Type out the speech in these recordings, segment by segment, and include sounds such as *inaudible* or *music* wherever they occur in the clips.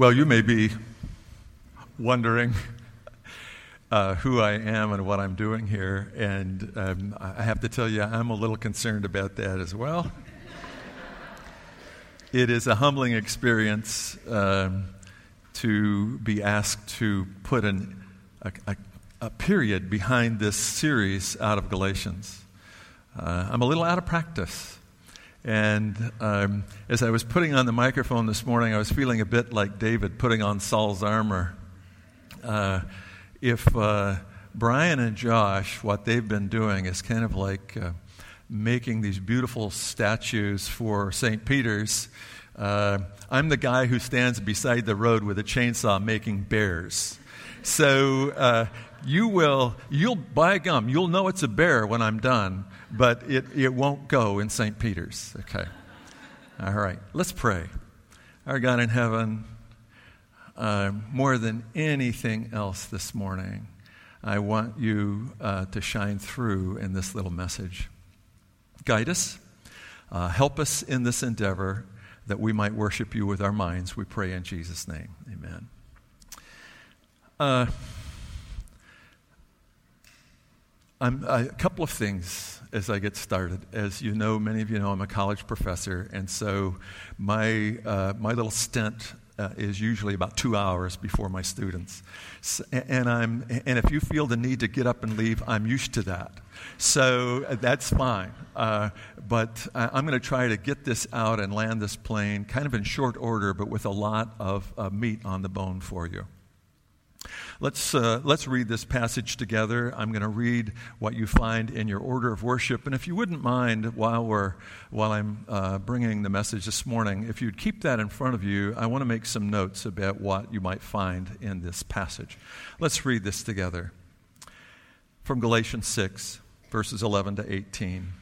Well, you may be wondering uh, who I am and what I'm doing here, and um, I have to tell you, I'm a little concerned about that as well. it is a humbling experience um, to be asked to put an, a, a, a, period behind this series out of Galatians. Uh, I'm a little out of practice. And um, as I was putting on the microphone this morning, I was feeling a bit like David putting on Saul's armor. Uh, if uh, Brian and Josh, what they've been doing is kind of like uh, making these beautiful statues for St. Peter's, uh, I'm the guy who stands beside the road with a chainsaw making bears. So uh, you will, you'll buy gum, you'll know it's a bear when I'm done but it, it won't go in St. Peter's. Okay. All right. Let's pray. Our God in heaven, uh, more than anything else this morning, I want you uh, to shine through in this little message. Guide us, uh, help us in this endeavor that we might worship you with our minds. We pray in Jesus' name. Amen. Uh, a couple of things as I get started. As you know, many of you know, I'm a college professor, and so my, uh, my little stint uh, is usually about two hours before my students. So, and, I'm, and if you feel the need to get up and leave, I'm used to that. So uh, that's fine. Uh, but I'm going to try to get this out and land this plane kind of in short order, but with a lot of uh, meat on the bone for you. Let's, uh, let's read this passage together. I'm going to read what you find in your order of worship. And if you wouldn't mind, while, we're, while I'm uh, bringing the message this morning, if you'd keep that in front of you, I want to make some notes about what you might find in this passage. Let's read this together from Galatians 6, verses 11 to 18.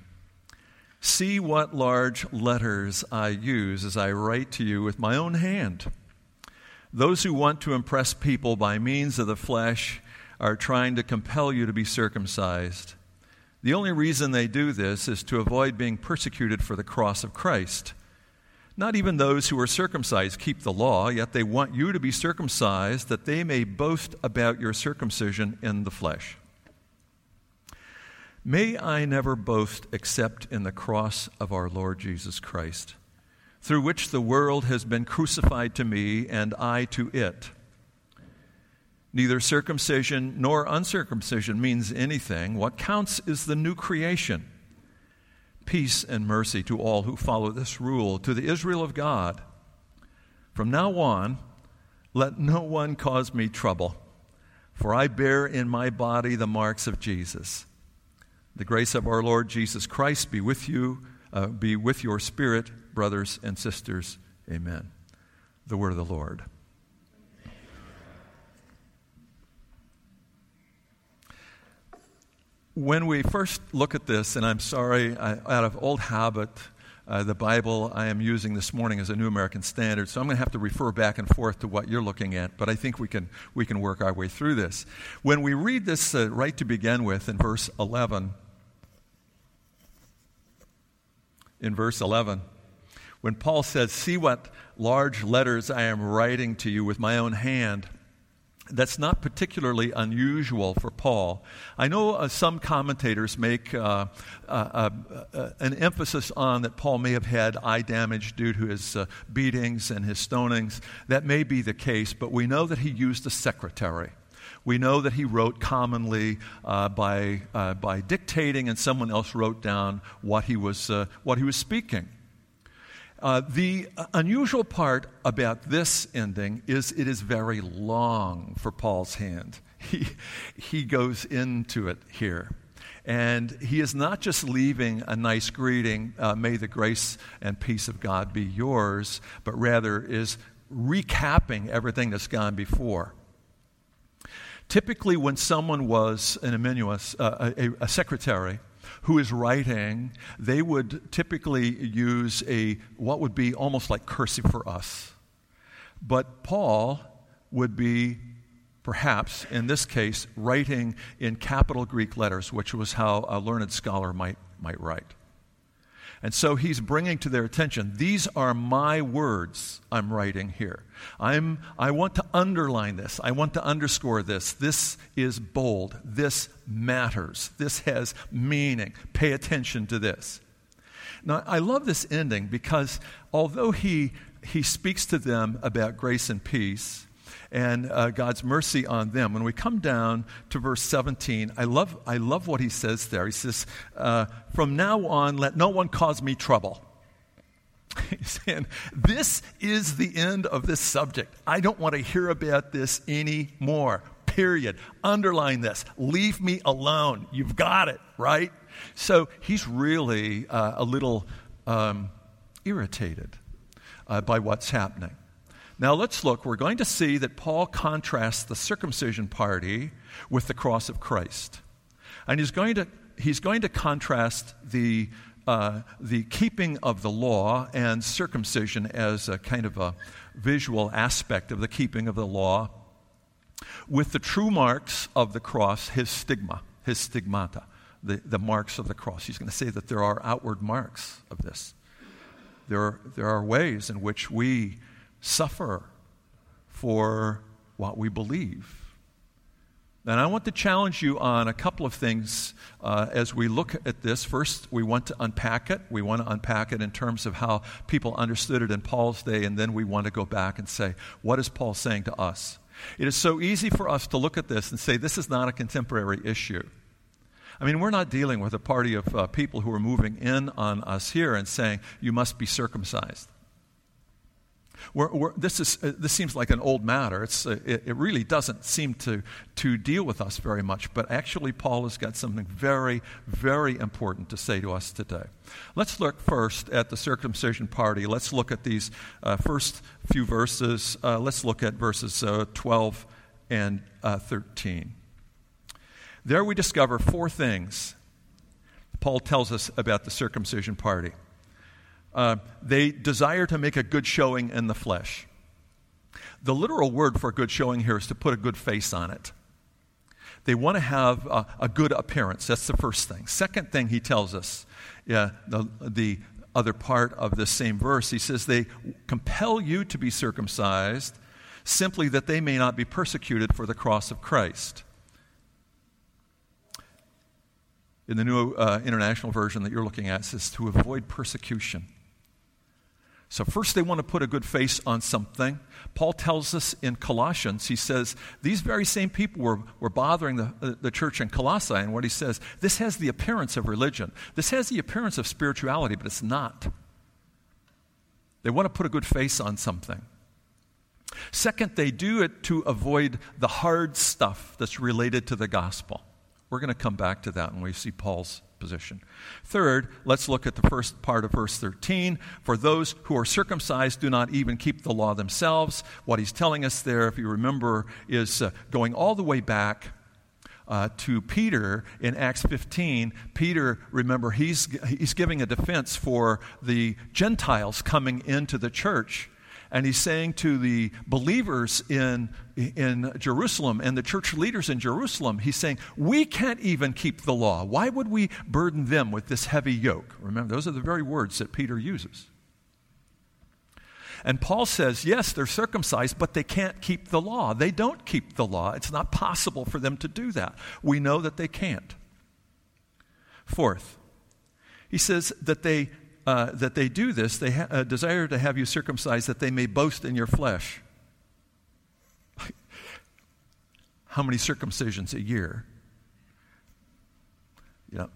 See what large letters I use as I write to you with my own hand. Those who want to impress people by means of the flesh are trying to compel you to be circumcised. The only reason they do this is to avoid being persecuted for the cross of Christ. Not even those who are circumcised keep the law, yet they want you to be circumcised that they may boast about your circumcision in the flesh. May I never boast except in the cross of our Lord Jesus Christ through which the world has been crucified to me and I to it. Neither circumcision nor uncircumcision means anything. What counts is the new creation. Peace and mercy to all who follow this rule, to the Israel of God. From now on, let no one cause me trouble, for I bear in my body the marks of Jesus. The grace of our Lord Jesus Christ be with you, uh, be with your spirit brothers and sisters. Amen. The word of the Lord. When we first look at this, and I'm sorry, I, out of old habit, uh, the Bible I am using this morning is a New American Standard, so I'm going to have to refer back and forth to what you're looking at, but I think we can, we can work our way through this. When we read this uh, right to begin with in verse 11, in verse 11, when Paul says, See what large letters I am writing to you with my own hand, that's not particularly unusual for Paul. I know uh, some commentators make uh, uh, uh, uh an emphasis on that Paul may have had eye damage due to his uh, beatings and his stonings. That may be the case, but we know that he used a secretary. We know that he wrote commonly by, by dictating, and someone else wrote down what he was, what he was speaking. Uh, the unusual part about this ending is it is very long for Paul's hand. *laughs* He, he goes into it here. And he is not just leaving a nice greeting, uh, may the grace and peace of God be yours, but rather is recapping everything that's gone before. Typically, when someone was an amanuensis, uh, a, a secretary, who is writing, they would typically use a what would be almost like cursive for us. But Paul would be perhaps in this case writing in capital Greek letters, which was how a learned scholar might, might write. And so he's bringing to their attention these are my words I'm writing here. I'm, I want to underline this. I want to underscore this. This is bold. This matters. This has meaning. Pay attention to this. Now, I love this ending because although he, he speaks to them about grace and peace, and uh, God's mercy on them. When we come down to verse 17, I love, I love what he says there. He says, uh, From now on, let no one cause me trouble. *laughs* He's saying, This is the end of this subject. I don't want to hear about this anymore. Period. Underline this. Leave me alone. You've got it, right? So he's really uh, a little um, irritated uh, by what's happening. Now let's look. We're going to see that Paul contrasts the circumcision party with the cross of Christ. And he's going to, he's going to contrast the, uh, the keeping of the law and circumcision as a kind of a visual aspect of the keeping of the law with the true marks of the cross, his stigma, his stigmata, the, the marks of the cross. He's going to say that there are outward marks of this. There are, there are ways in which we suffer for what we believe. And I want to challenge you on a couple of things uh, as we look at this. First, we want to unpack it. We want to unpack it in terms of how people understood it in Paul's day, and then we want to go back and say, what is Paul saying to us? It is so easy for us to look at this and say, this is not a contemporary issue. I mean, we're not dealing with a party of uh, people who are moving in on us here and saying, you must be circumcised. We're, we're, this, is, uh, this seems like an old matter. Uh, it, it, really doesn't seem to, to deal with us very much, but actually, Paul has got something very, very important to say to us today. Let's look first at the circumcision party. Let's look at these uh, first few verses. Uh, let's look at verses uh, 12 and uh, 13. There we discover four things Paul tells us about the circumcision party. Uh, they desire to make a good showing in the flesh. The literal word for good showing here is to put a good face on it. They want to have a, a good appearance. That's the first thing. Second thing he tells us, yeah, the, the other part of this same verse, he says they compel you to be circumcised simply that they may not be persecuted for the cross of Christ. In the New uh, International Version that you're looking at, it says to avoid persecution. So, first, they want to put a good face on something. Paul tells us in Colossians, he says, these very same people were, were bothering the, the church in Colossae. And what he says, this has the appearance of religion. This has the appearance of spirituality, but it's not. They want to put a good face on something. Second, they do it to avoid the hard stuff that's related to the gospel. We're going to come back to that when we see Paul's position. Third, let's look at the first part of verse 13. For those who are circumcised do not even keep the law themselves. What he's telling us there, if you remember, is uh, going all the way back uh, to Peter in Acts 15. Peter, remember, he's, he's giving a defense for the Gentiles coming into the church and he's saying to the believers in, in Jerusalem and the church leaders in Jerusalem, he's saying, We can't even keep the law. Why would we burden them with this heavy yoke? Remember, those are the very words that Peter uses. And Paul says, yes, they're circumcised, but they can't keep the law. They don't keep the law. It's not possible for them to do that. We know that they can't. Fourth, he says that they uh, that they do this, they ha- uh, desire to have you circumcised that they may boast in your flesh. *laughs* How many circumcisions a year? Know,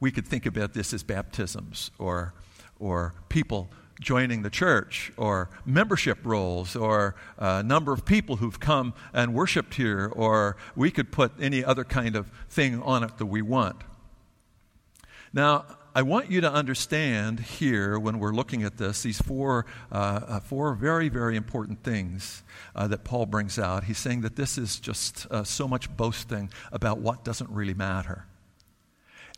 we could think about this as baptisms or, or people joining the church or membership rolls or a uh, number of people who've come and worshiped here or we could put any other kind of thing on it that we want. Now, I want you to understand here when we're looking at this, these four, uh, uh, four very, very important things uh, that Paul brings out. He's saying that this is just uh, so much boasting about what doesn't really matter.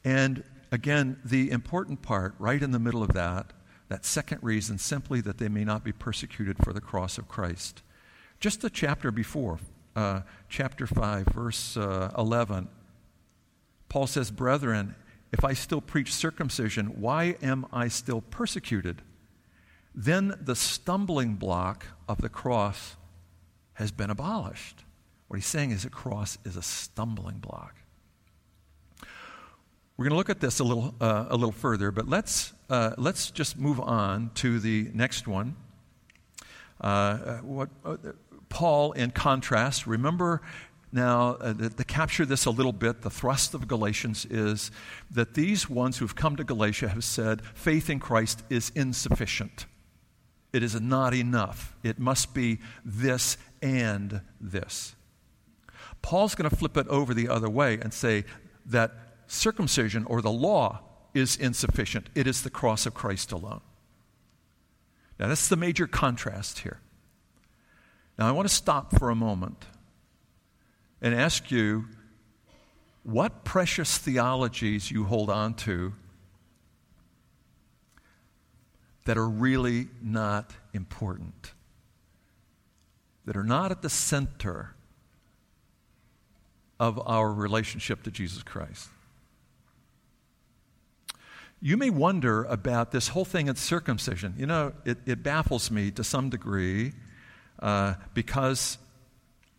And again, the important part, right in the middle of that, that second reason, simply that they may not be persecuted for the cross of Christ. Just the chapter before, uh, chapter 5, verse uh, 11, Paul says, Brethren, if I still preach circumcision, why am I still persecuted? Then the stumbling block of the cross has been abolished. What he's saying is a cross is a stumbling block. We're going to look at this a little, uh, a little further, but let's, uh, let's just move on to the next one. Uh, uh what, uh, Paul, in contrast, remember now, uh, to, to, capture this a little bit, the thrust of Galatians is that these ones who've come to Galatia have said faith in Christ is insufficient. It is not enough. It must be this and this. Paul's going to flip it over the other way and say that circumcision or the law is insufficient. It is the cross of Christ alone. Now, that's the major contrast here. Now, I want to stop for a moment and ask you what precious theologies you hold on to that are really not important, that are not at the center of our relationship to Jesus Christ. You may wonder about this whole thing of circumcision. You know, it, it baffles me to some degree uh, because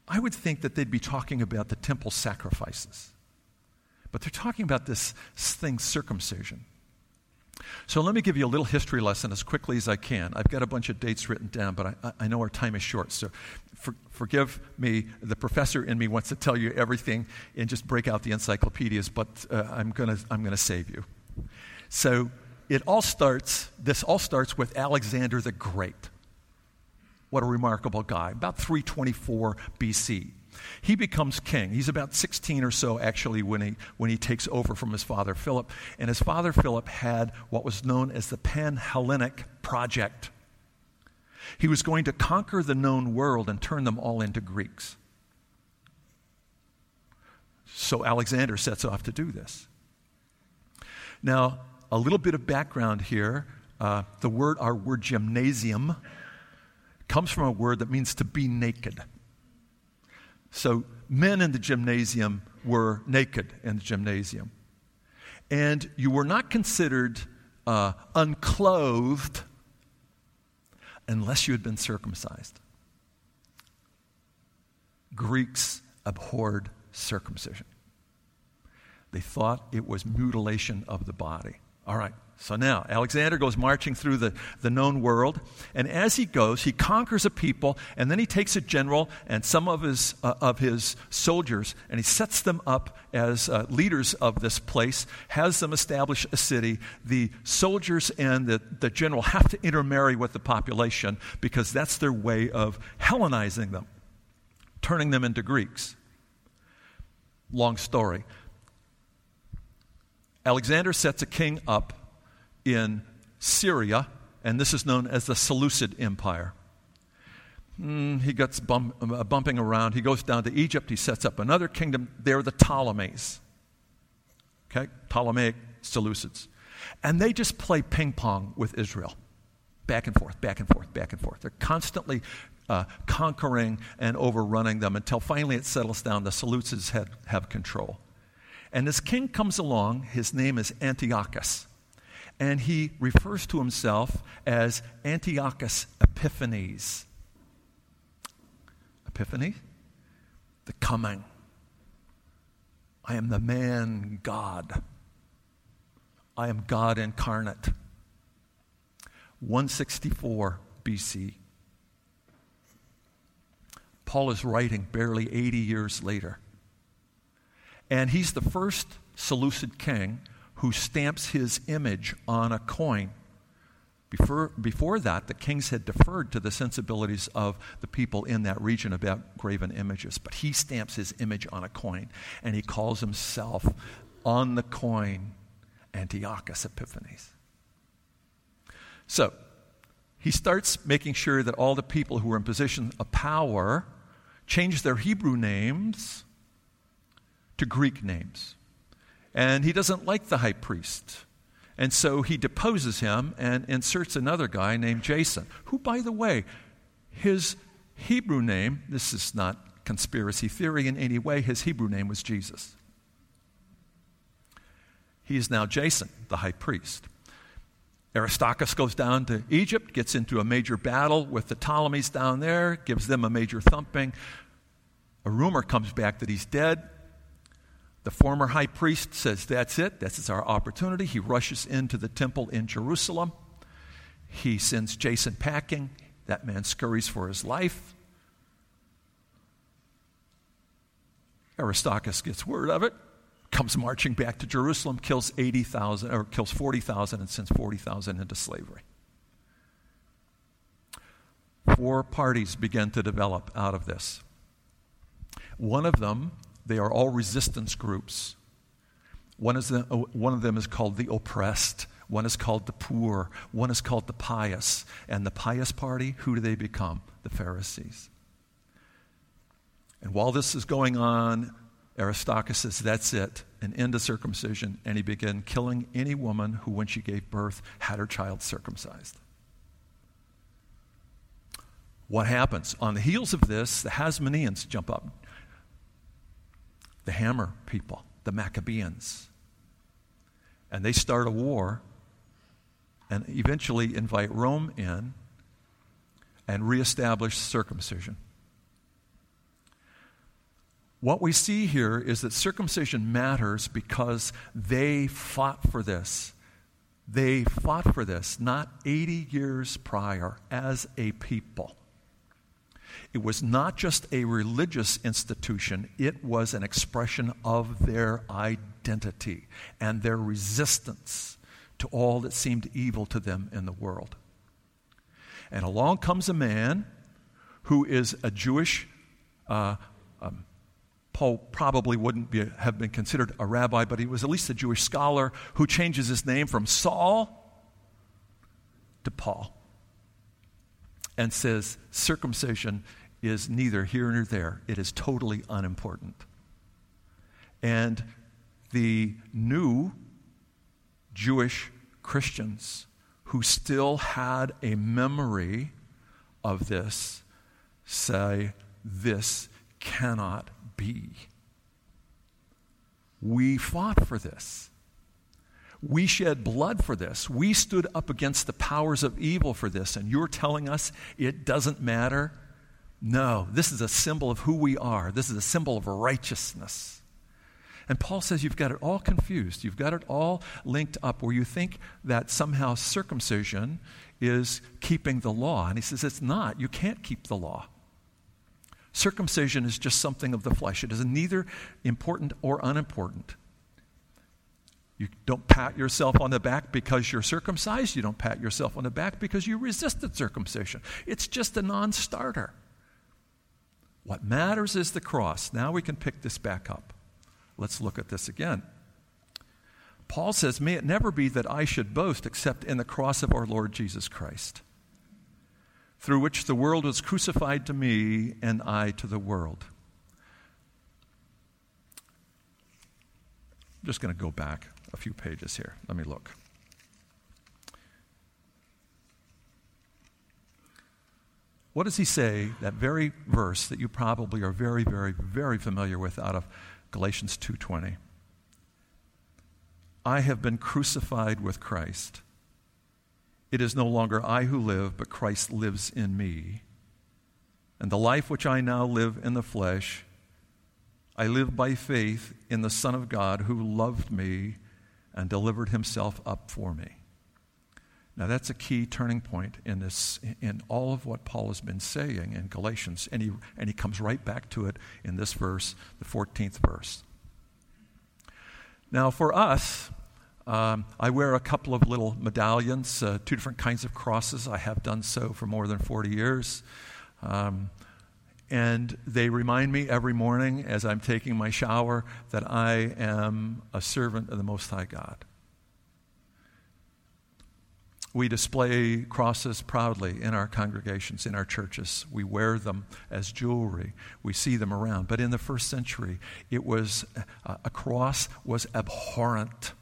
I would think that they'd be talking about the temple sacrifices. But they're talking about this thing, circumcision. So let me give you a little history lesson as quickly as I can. I've got a bunch of dates written down, but I, I know our time is short. So for, forgive me. The professor in me wants to tell you everything and just break out the encyclopedias, but uh, I'm going to I'm to save you. So it all starts, this all starts with Alexander the Great. What a remarkable guy. About 324 BC. He becomes king. He's about 16 or so, actually, when he, when he takes over from his father Philip. And his father Philip had what was known as the Pan Hellenic Project. He was going to conquer the known world and turn them all into Greeks. So Alexander sets off to do this. Now, a little bit of background here. Uh, the word, our word gymnasium, comes from a word that means to be naked. So men in the gymnasium were naked in the gymnasium. And you were not considered uh, unclothed unless you had been circumcised. Greeks abhorred circumcision. They thought it was mutilation of the body. All right. So now, Alexander goes marching through the, the known world, and as he goes, he conquers a people, and then he takes a general and some of his, uh, of his soldiers, and he sets them up as uh, leaders of this place, has them establish a city. The soldiers and the, the general have to intermarry with the population because that's their way of Hellenizing them, turning them into Greeks. Long story. Alexander sets a king up in Syria, and this is known as the Seleucid Empire. Mm, he gets bump, uh, bumping around. He goes down to Egypt. He sets up another kingdom. They're the Ptolemies. Okay? Ptolemaic Seleucids. And they just play ping pong with Israel. Back and forth, back and forth, back and forth. They're constantly uh, conquering and overrunning them until finally it settles down. The Seleucids have, have control. And this king comes along. His name is Antiochus and he refers to himself as Antiochus Epiphanes. Epiphany? The coming. I am the man God. I am God incarnate. 164 BC. Paul is writing barely 80 years later. And he's the first Seleucid king who stamps his image on a coin. Before, before that, the kings had deferred to the sensibilities of the people in that region about graven images. But he stamps his image on a coin, and he calls himself on the coin Antiochus Epiphanes. So, he starts making sure that all the people who are in position of power change their Hebrew names to Greek names. And he doesn't like the high priest. And so he deposes him and inserts another guy named Jason, who, by the way, his Hebrew name, this is not conspiracy theory in any way, his Hebrew name was Jesus. He is now Jason, the high priest. Aristarchus goes down to Egypt, gets into a major battle with the Ptolemies down there, gives them a major thumping. A rumor comes back that he's dead. The former high priest says, That's it, this is our opportunity. He rushes into the temple in Jerusalem. He sends Jason packing. That man scurries for his life. Aristarchus gets word of it, comes marching back to Jerusalem, kills 80,000 or kills 40,000 and sends 40,000 into slavery. Four parties begin to develop out of this. One of them, they are all resistance groups. One, is the, uh, one of them is called the oppressed. One is called the poor. One is called the pious. And the pious party, who do they become? The Pharisees. And while this is going on, Aristarchus says, That's it, an end to circumcision. And he began killing any woman who, when she gave birth, had her child circumcised. What happens? On the heels of this, the Hasmoneans jump up. The hammer people, the Maccabeans. And they start a war and eventually invite Rome in and reestablish circumcision. What we see here is that circumcision matters because they fought for this. They fought for this not 80 years prior as a people. It was not just a religious institution, it was an expression of their identity and their resistance to all that seemed evil to them in the world. And along comes a man who is a Jewish uh, um, Paul probably wouldn't be, have been considered a rabbi, but he was at least a Jewish scholar who changes his name from Saul to Paul and says circumcision is neither here nor there, it is totally unimportant. And the new Jewish Christians who still had a memory of this say, This cannot be. We fought for this. We shed blood for this. We stood up against the powers of evil for this. And you're telling us it doesn't matter? No, this is a symbol of who we are. This is a symbol of righteousness. And Paul says you've got it all confused. You've got it all linked up where you think that somehow circumcision is keeping the law. And he says it's not. You can't keep the law. Circumcision is just something of the flesh, it is neither important or unimportant. You don't pat yourself on the back because you're circumcised. You don't pat yourself on the back because you resisted circumcision. It's just a non starter. What matters is the cross. Now we can pick this back up. Let's look at this again. Paul says, May it never be that I should boast except in the cross of our Lord Jesus Christ through which the world was crucified to me and I to the world. I'm just going to go back a few pages here. Let me look. What does he say, that very verse that you probably are very, very, very familiar with out of Galatians 2.20? I have been crucified with Christ. It is no longer I who live, but Christ lives in me. And the life which I now live in the flesh, I live by faith in the Son of God who loved me and delivered himself up for me. Now that's a key turning point in this in all of what Paul has been saying in Galatians and he and he comes right back to it in this verse, the 14th verse. Now for us, um, I wear a couple of little medallions, uh, two different kinds of crosses. I have done so for more than 40 years. Um, and they remind me every morning as I'm taking my shower that I am a servant of the Most High God. We display crosses proudly in our congregations, in our churches. We wear them as jewelry. We see them around. But in the first century, it was uh, a cross was abhorrent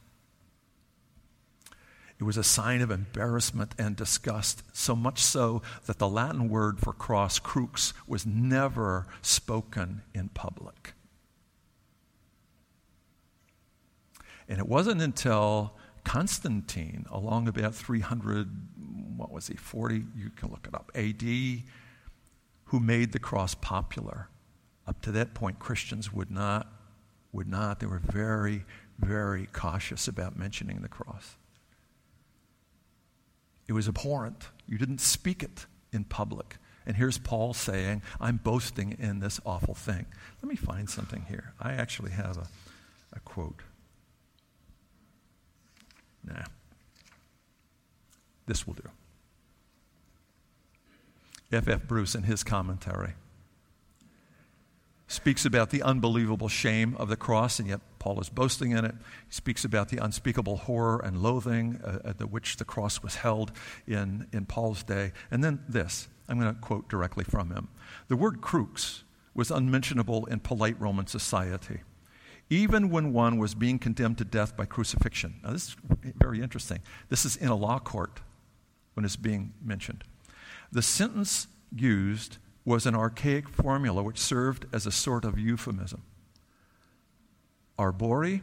it was a sign of embarrassment and disgust, so much so that the Latin word for cross, crux, was never spoken in public. And it wasn't until Constantine, along about 300, what was he, 40, you can look it up, AD, who made the cross popular. Up to that point, Christians would not, would not, they were very, very cautious about mentioning the cross. It was abhorrent. You didn't speak it in public. And here's Paul saying, I'm boasting in this awful thing. Let me find something here. I actually have a, a quote. Nah. This will do. F. F. Bruce, in his commentary, speaks about the unbelievable shame of the cross, and yet Paul is boasting in it. He speaks about the unspeakable horror and loathing uh, at which the cross was held in, in Paul's day. And then this I'm going to quote directly from him. The word crux was unmentionable in polite Roman society, even when one was being condemned to death by crucifixion. Now, this is very interesting. This is in a law court when it's being mentioned. The sentence used was an archaic formula which served as a sort of euphemism. Arbori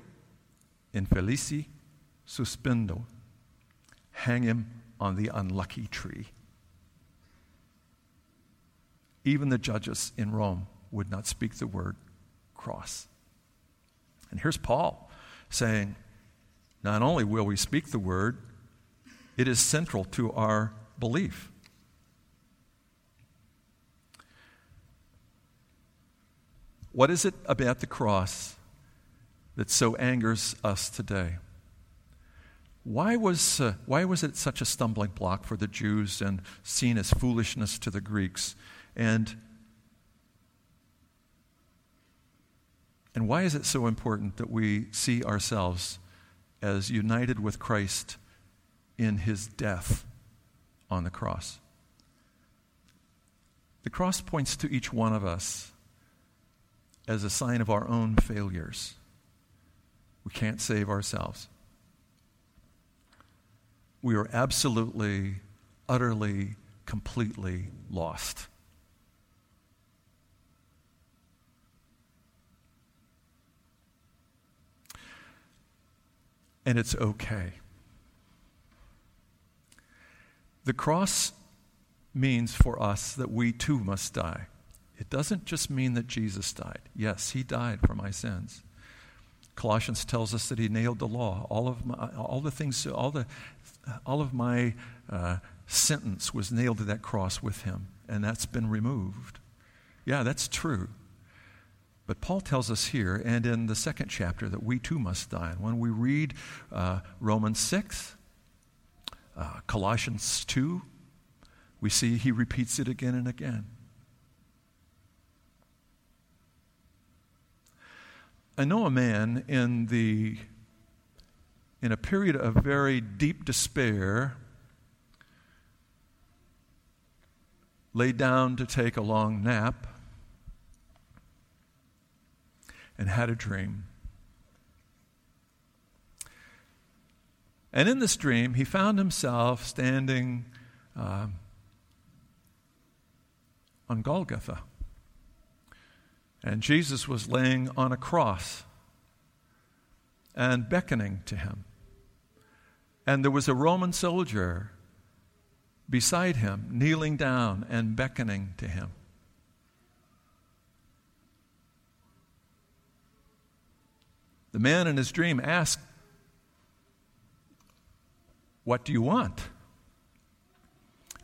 infelici suspendo. Hang him on the unlucky tree. Even the judges in Rome would not speak the word cross. And here's Paul saying, not only will we speak the word, it is central to our belief. What is it about the cross that so angers us today? Why was, uh, why was it such a stumbling block for the Jews and seen as foolishness to the Greeks? And, and why is it so important that we see ourselves as united with Christ in his death on the cross? The cross points to each one of us as a sign of our own failures. We can't save ourselves. We are absolutely, utterly, completely lost. And it's okay. The cross means for us that we too must die. It doesn't just mean that Jesus died. Yes, he died for my sins. Colossians tells us that he nailed the law. All of my, all the things, all the, all of my uh, sentence was nailed to that cross with him, and that's been removed. Yeah, that's true. But Paul tells us here and in the second chapter that we too must die. And when we read uh, Romans 6, uh, Colossians 2, we see he repeats it again and again. I know a man in the in a period of very deep despair laid down to take a long nap and had a dream. And in this dream, he found himself standing uh, on Golgotha. And Jesus was laying on a cross and beckoning to him. And there was a Roman soldier beside him, kneeling down and beckoning to him. The man in his dream asked, What do you want?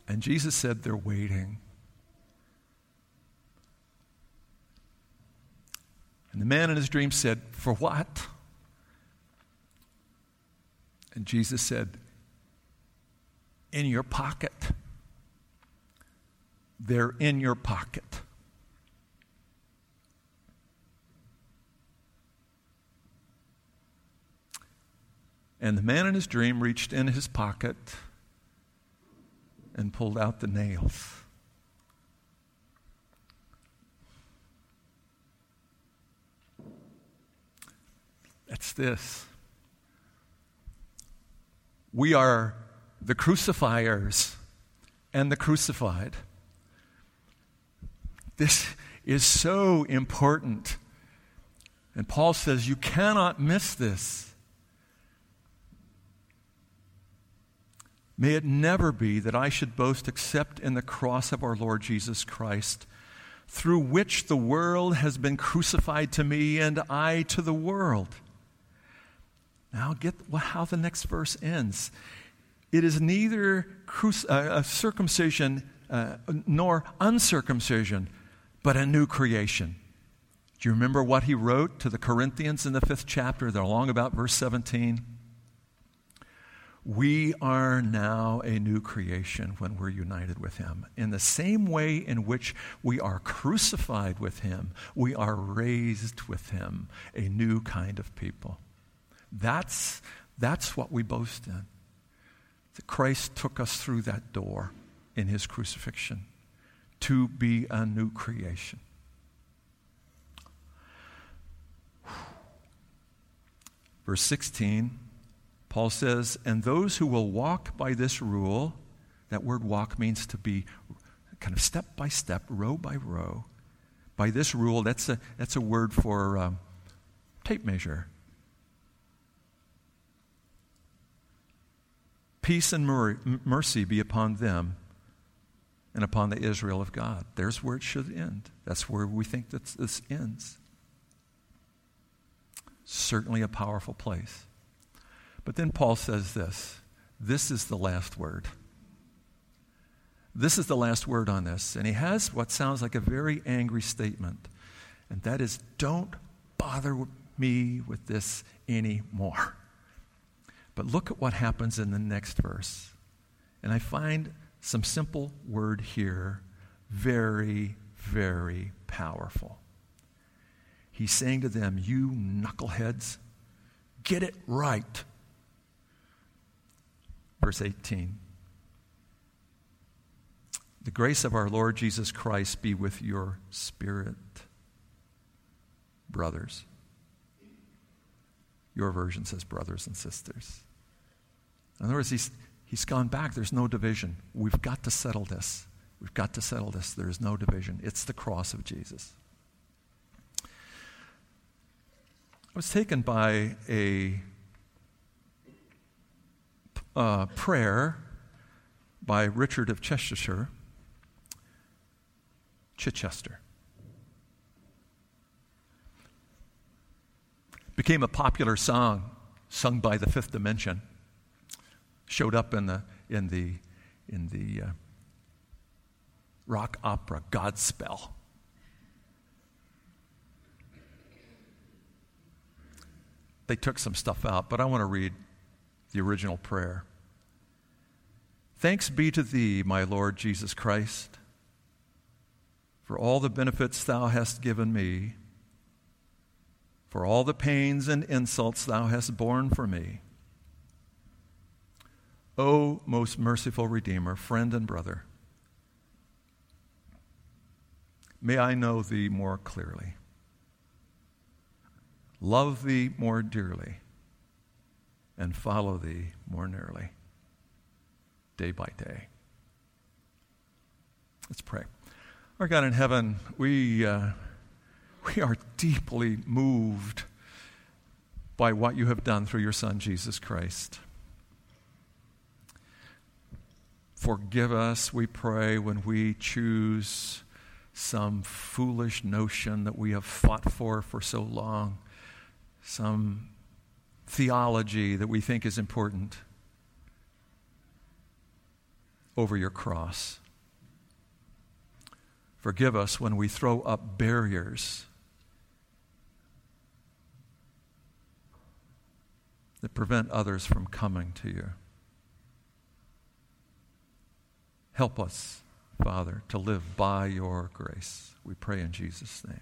And Jesus said, They're waiting. And the man in his dream said, For what? And Jesus said, In your pocket. They're in your pocket. And the man in his dream reached in his pocket and pulled out the nails. That's this. We are the crucifiers and the crucified. This is so important. And Paul says you cannot miss this. May it never be that I should boast except in the cross of our Lord Jesus Christ, through which the world has been crucified to me and I to the world. Now, get how the next verse ends. It is neither uh, circumcision uh, nor uncircumcision, but a new creation. Do you remember what he wrote to the Corinthians in the fifth chapter? They're along about verse 17. We are now a new creation when we're united with Him. In the same way in which we are crucified with Him, we are raised with Him, a new kind of people. That's, that's what we boast in. That Christ took us through that door in His crucifixion to be a new creation. Verse 16 Paul says, and those who will walk by this rule, that word walk means to be kind of step by step, row by row. By this rule, that's a, that's a word for um, tape measure. Peace and mercy be upon them and upon the Israel of God. There's where it should end. That's where we think that this ends. Certainly a powerful place. But then Paul says this this is the last word. This is the last word on this. And he has what sounds like a very angry statement, and that is don't bother me with this anymore. But look at what happens in the next verse. And I find some simple word here very, very powerful. He's saying to them, You knuckleheads, get it right. Verse 18 The grace of our Lord Jesus Christ be with your spirit, brothers. Your version says brothers and sisters. In other words, he's, he's gone back. There's no division. We've got to settle this. We've got to settle this. There's no division. It's the cross of Jesus. I was taken by a uh, prayer by Richard of Chestershire, Chichester. Became a popular song sung by the Fifth Dimension. Showed up in the in the in the uh, rock opera Godspell. They took some stuff out, but I want to read the original prayer. Thanks be to thee, my Lord Jesus Christ, for all the benefits thou hast given me, for all the pains and insults thou hast borne for me. O most merciful Redeemer, friend and brother, may I know thee more clearly, love thee more dearly and follow thee more nearly day by day. Let's pray. Our God in heaven, we, uh, we are deeply moved by what you have done through your Son, Jesus Christ. Forgive us, we pray, when we choose some foolish notion that we have fought for for so long, some theology that we think is important over your cross. Forgive us when we throw up barriers that prevent others from coming to you. Help us, Father, to live by your grace. We pray in Jesus' name.